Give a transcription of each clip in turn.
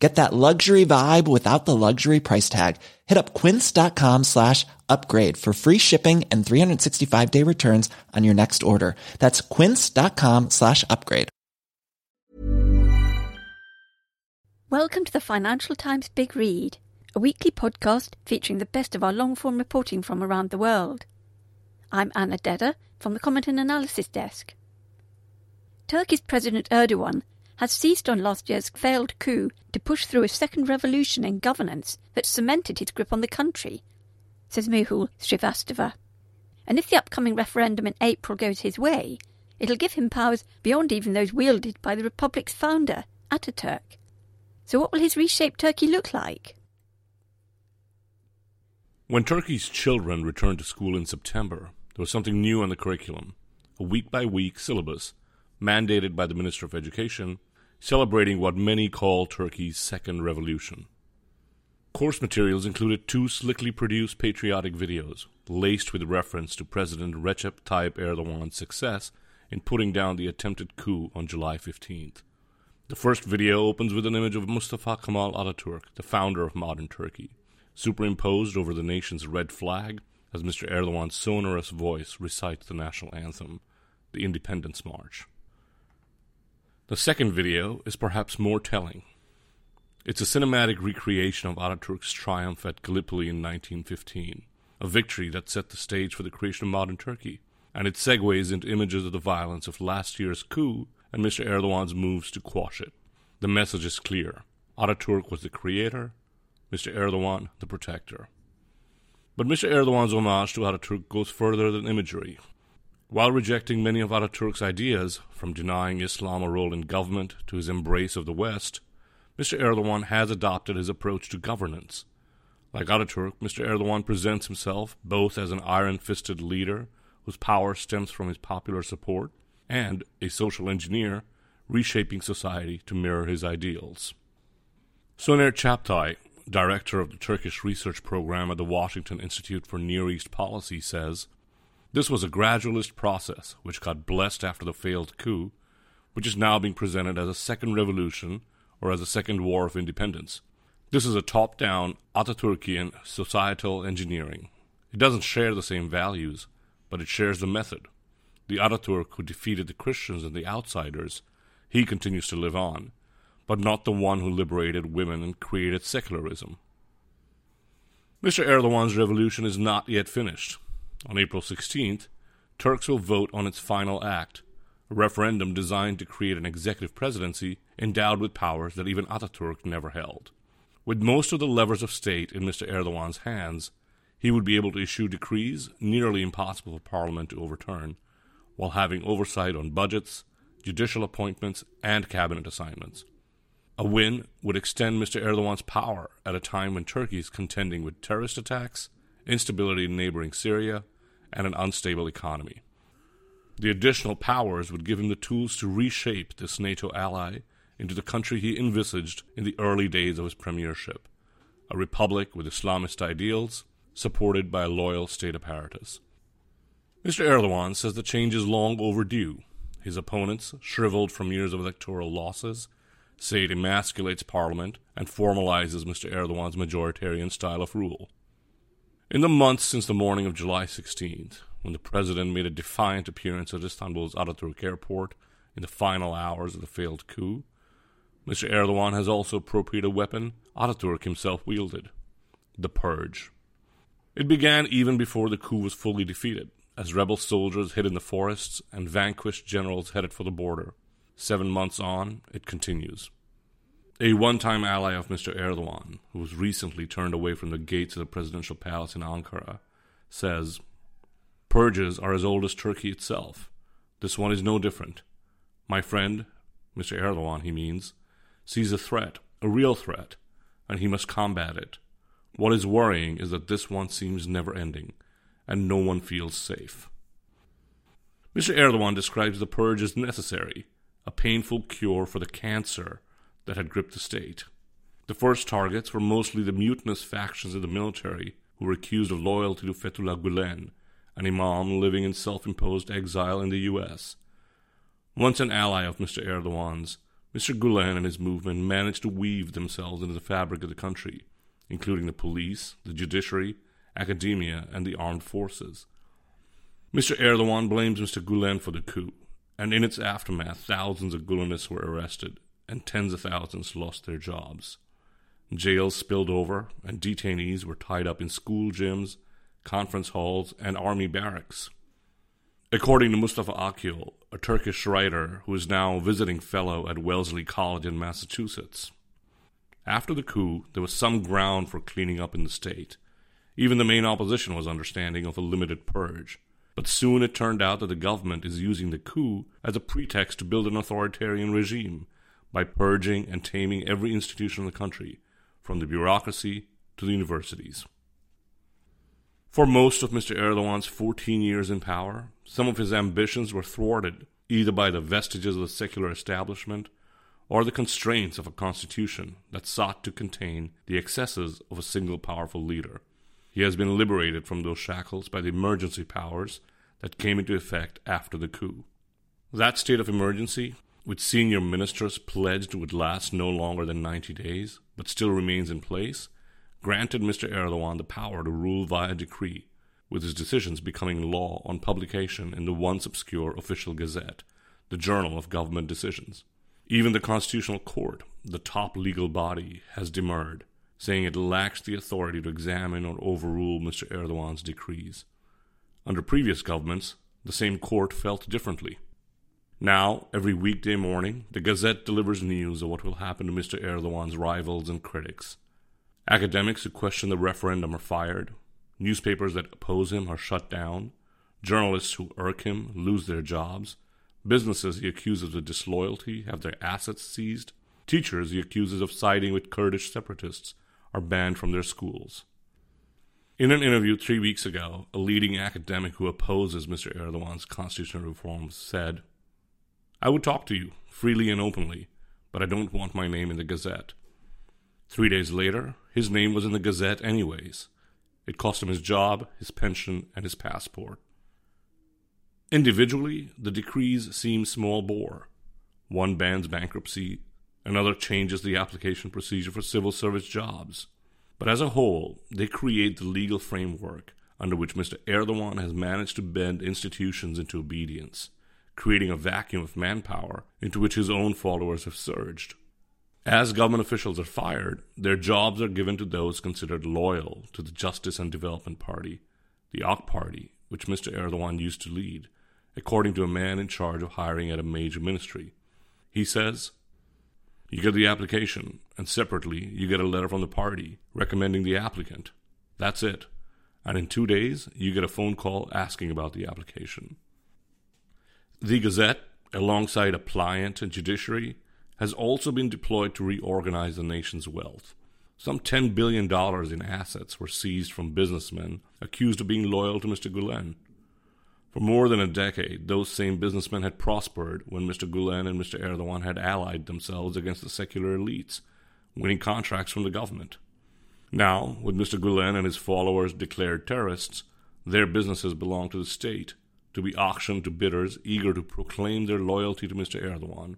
Get that luxury vibe without the luxury price tag. Hit up quince.com slash upgrade for free shipping and 365 day returns on your next order. That's quince.com slash upgrade. Welcome to the Financial Times Big Read, a weekly podcast featuring the best of our long form reporting from around the world. I'm Anna Dedder from the Comment and Analysis Desk. Turkey's President Erdogan has seized on last year's failed coup to push through a second revolution in governance that cemented his grip on the country, says Mehul Srivastava. And if the upcoming referendum in April goes his way, it'll give him powers beyond even those wielded by the Republic's founder, Ataturk. So, what will his reshaped Turkey look like? When Turkey's children returned to school in September, there was something new on the curriculum a week by week syllabus mandated by the Minister of Education, celebrating what many call Turkey's second revolution. Course materials included two slickly produced patriotic videos, laced with reference to President Recep Tayyip Erdogan's success in putting down the attempted coup on July 15th. The first video opens with an image of Mustafa Kemal Ataturk, the founder of modern Turkey, superimposed over the nation's red flag as Mr. Erdogan's sonorous voice recites the national anthem, the Independence March. The second video is perhaps more telling. It's a cinematic recreation of Ataturk's triumph at Gallipoli in 1915, a victory that set the stage for the creation of modern Turkey, and it segues into images of the violence of last year's coup and Mr. Erdogan's moves to quash it. The message is clear. Ataturk was the creator, Mr. Erdogan the protector. But Mr. Erdogan's homage to Ataturk goes further than imagery. While rejecting many of Ataturk's ideas, from denying Islam a role in government to his embrace of the West, Mr. Erdogan has adopted his approach to governance. Like Ataturk, Mr. Erdogan presents himself both as an iron fisted leader whose power stems from his popular support and a social engineer reshaping society to mirror his ideals. Soner Çağaptay, director of the Turkish research program at the Washington Institute for Near East Policy, says this was a gradualist process which got blessed after the failed coup, which is now being presented as a second revolution or as a second war of independence. This is a top down Ataturkian societal engineering. It doesn't share the same values, but it shares the method the Ataturk who defeated the Christians and the outsiders, he continues to live on, but not the one who liberated women and created secularism. Mr. Erdogan's revolution is not yet finished. On April 16th, Turks will vote on its final act, a referendum designed to create an executive presidency endowed with powers that even Ataturk never held. With most of the levers of state in Mr. Erdogan's hands, he would be able to issue decrees nearly impossible for Parliament to overturn, while having oversight on budgets, judicial appointments, and cabinet assignments. A win would extend Mr. Erdogan's power at a time when Turkey is contending with terrorist attacks, instability in neighboring Syria, and an unstable economy. The additional powers would give him the tools to reshape this NATO ally into the country he envisaged in the early days of his premiership a republic with Islamist ideals, supported by a loyal state apparatus. Mr. Erdogan says the change is long overdue. His opponents, shriveled from years of electoral losses, say it emasculates Parliament and formalizes Mr. Erdogan's majoritarian style of rule. In the months since the morning of July 16th, when the president made a defiant appearance at Istanbul's Ataturk airport in the final hours of the failed coup, Mr. Erdogan has also appropriated a weapon Ataturk himself wielded the purge. It began even before the coup was fully defeated as rebel soldiers hid in the forests and vanquished generals headed for the border. Seven months on, it continues. A one time ally of Mr. Erdogan, who was recently turned away from the gates of the presidential palace in Ankara, says Purges are as old as Turkey itself. This one is no different. My friend, Mr. Erdogan, he means, sees a threat, a real threat, and he must combat it. What is worrying is that this one seems never ending and no one feels safe. Mr. Erdogan describes the purge as necessary, a painful cure for the cancer that had gripped the state. The first targets were mostly the mutinous factions of the military who were accused of loyalty to Fethullah Gulen, an imam living in self imposed exile in the US. Once an ally of Mr. Erdogan's, Mr. Gulen and his movement managed to weave themselves into the fabric of the country, including the police, the judiciary, academia, and the armed forces. Mr. Erdogan blames Mr. Gulen for the coup, and in its aftermath, thousands of Gulenists were arrested, and tens of thousands lost their jobs. Jails spilled over, and detainees were tied up in school gyms, conference halls, and army barracks. According to Mustafa Akyol, a Turkish writer who is now visiting fellow at Wellesley College in Massachusetts, after the coup, there was some ground for cleaning up in the state. Even the main opposition was understanding of a limited purge. But soon it turned out that the government is using the coup as a pretext to build an authoritarian regime by purging and taming every institution in the country, from the bureaucracy to the universities. For most of Mr. Erdogan's 14 years in power, some of his ambitions were thwarted either by the vestiges of the secular establishment or the constraints of a constitution that sought to contain the excesses of a single powerful leader. He has been liberated from those shackles by the emergency powers that came into effect after the coup. That state of emergency, which senior ministers pledged would last no longer than 90 days, but still remains in place, granted Mr. Erdogan the power to rule via decree, with his decisions becoming law on publication in the once obscure official gazette, the journal of government decisions. Even the Constitutional Court, the top legal body, has demurred, saying it lacks the authority to examine or overrule Mr. Erdogan's decrees. Under previous governments, the same court felt differently. Now, every weekday morning, the Gazette delivers news of what will happen to Mr. Erdogan's rivals and critics. Academics who question the referendum are fired, newspapers that oppose him are shut down, journalists who irk him lose their jobs, Businesses he accuses of disloyalty have their assets seized. Teachers he accuses of siding with Kurdish separatists are banned from their schools. In an interview three weeks ago, a leading academic who opposes Mr. Erdogan's constitutional reforms said, I would talk to you freely and openly, but I don't want my name in the Gazette. Three days later, his name was in the Gazette anyways. It cost him his job, his pension, and his passport. Individually, the decrees seem small bore. One bans bankruptcy, another changes the application procedure for civil service jobs. But as a whole, they create the legal framework under which Mr. Erdogan has managed to bend institutions into obedience, creating a vacuum of manpower into which his own followers have surged. As government officials are fired, their jobs are given to those considered loyal to the Justice and Development Party, the AK Party, which Mr. Erdogan used to lead, according to a man in charge of hiring at a major ministry. He says, You get the application, and separately, you get a letter from the party recommending the applicant. That's it. And in two days, you get a phone call asking about the application. The Gazette, alongside a pliant and judiciary, has also been deployed to reorganize the nation's wealth. Some $10 billion in assets were seized from businessmen accused of being loyal to Mr. Gulen. For more than a decade, those same businessmen had prospered when Mr. Gulen and Mr. Erdogan had allied themselves against the secular elites, winning contracts from the government. Now, with Mr. Gulen and his followers declared terrorists, their businesses belong to the state, to be auctioned to bidders eager to proclaim their loyalty to Mr. Erdogan.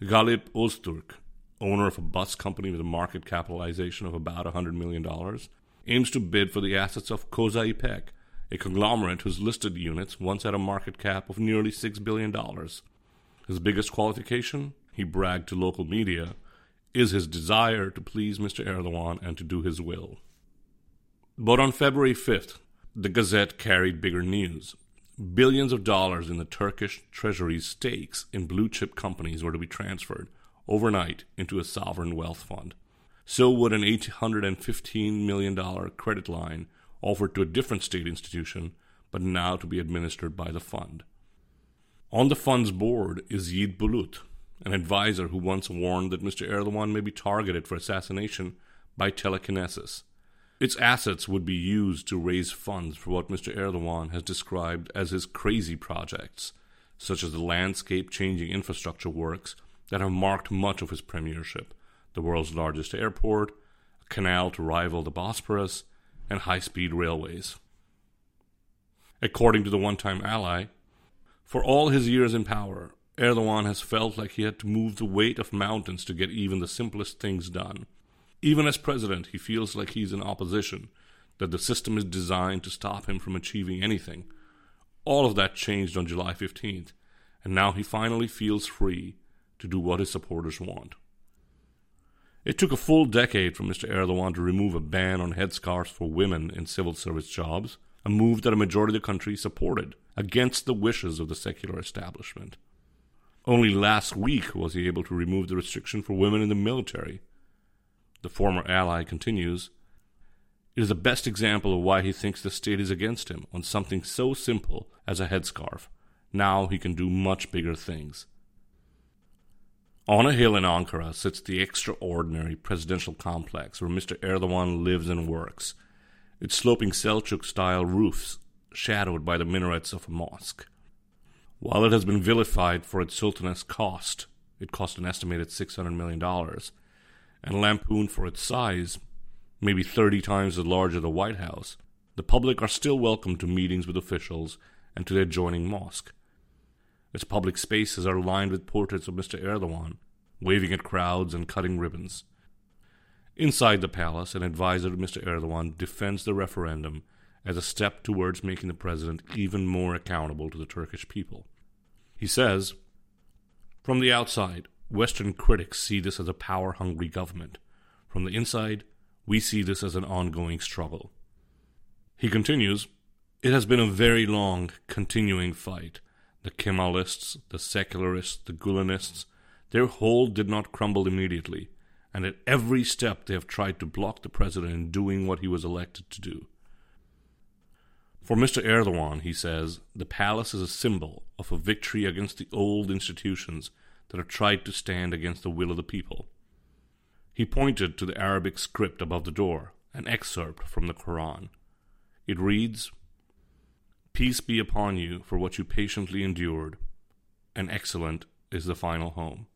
Galip Ozturk, owner of a bus company with a market capitalization of about $100 million, aims to bid for the assets of Koza İpek, a conglomerate whose listed units once had a market cap of nearly $6 billion. His biggest qualification, he bragged to local media, is his desire to please Mr. Erdogan and to do his will. But on February 5th, the Gazette carried bigger news. Billions of dollars in the Turkish treasury's stakes in blue chip companies were to be transferred overnight into a sovereign wealth fund. So would an $815 million credit line offered to a different state institution, but now to be administered by the fund. On the fund's board is Yiğit Bulut, an advisor who once warned that Mr. Erdogan may be targeted for assassination by telekinesis. Its assets would be used to raise funds for what Mr. Erdogan has described as his crazy projects, such as the landscape changing infrastructure works that have marked much of his premiership the world's largest airport, a canal to rival the Bosporus, and high speed railways. According to the one time ally, for all his years in power, Erdogan has felt like he had to move the weight of mountains to get even the simplest things done. Even as president, he feels like he's in opposition, that the system is designed to stop him from achieving anything. All of that changed on July 15th, and now he finally feels free to do what his supporters want. It took a full decade for Mr. Erdogan to remove a ban on headscarves for women in civil service jobs, a move that a majority of the country supported, against the wishes of the secular establishment. Only last week was he able to remove the restriction for women in the military, the former ally continues, it is the best example of why he thinks the state is against him on something so simple as a headscarf. Now he can do much bigger things. On a hill in Ankara sits the extraordinary presidential complex where Mr. Erdogan lives and works, its sloping Seljuk style roofs shadowed by the minarets of a mosque. While it has been vilified for its sultanesque cost, it cost an estimated $600 million, and lampooned for its size, maybe 30 times as large as the White House, the public are still welcome to meetings with officials and to the adjoining mosque. Its public spaces are lined with portraits of Mr. Erdogan, waving at crowds and cutting ribbons. Inside the palace, an advisor to Mr. Erdogan defends the referendum as a step towards making the president even more accountable to the Turkish people. He says, From the outside, Western critics see this as a power hungry government. From the inside, we see this as an ongoing struggle. He continues It has been a very long, continuing fight. The Kemalists, the secularists, the Gulenists, their hold did not crumble immediately, and at every step they have tried to block the president in doing what he was elected to do. For Mr. Erdogan, he says, the palace is a symbol of a victory against the old institutions that have tried to stand against the will of the people. He pointed to the Arabic script above the door, an excerpt from the Koran. It reads, Peace be upon you for what you patiently endured, and excellent is the final home.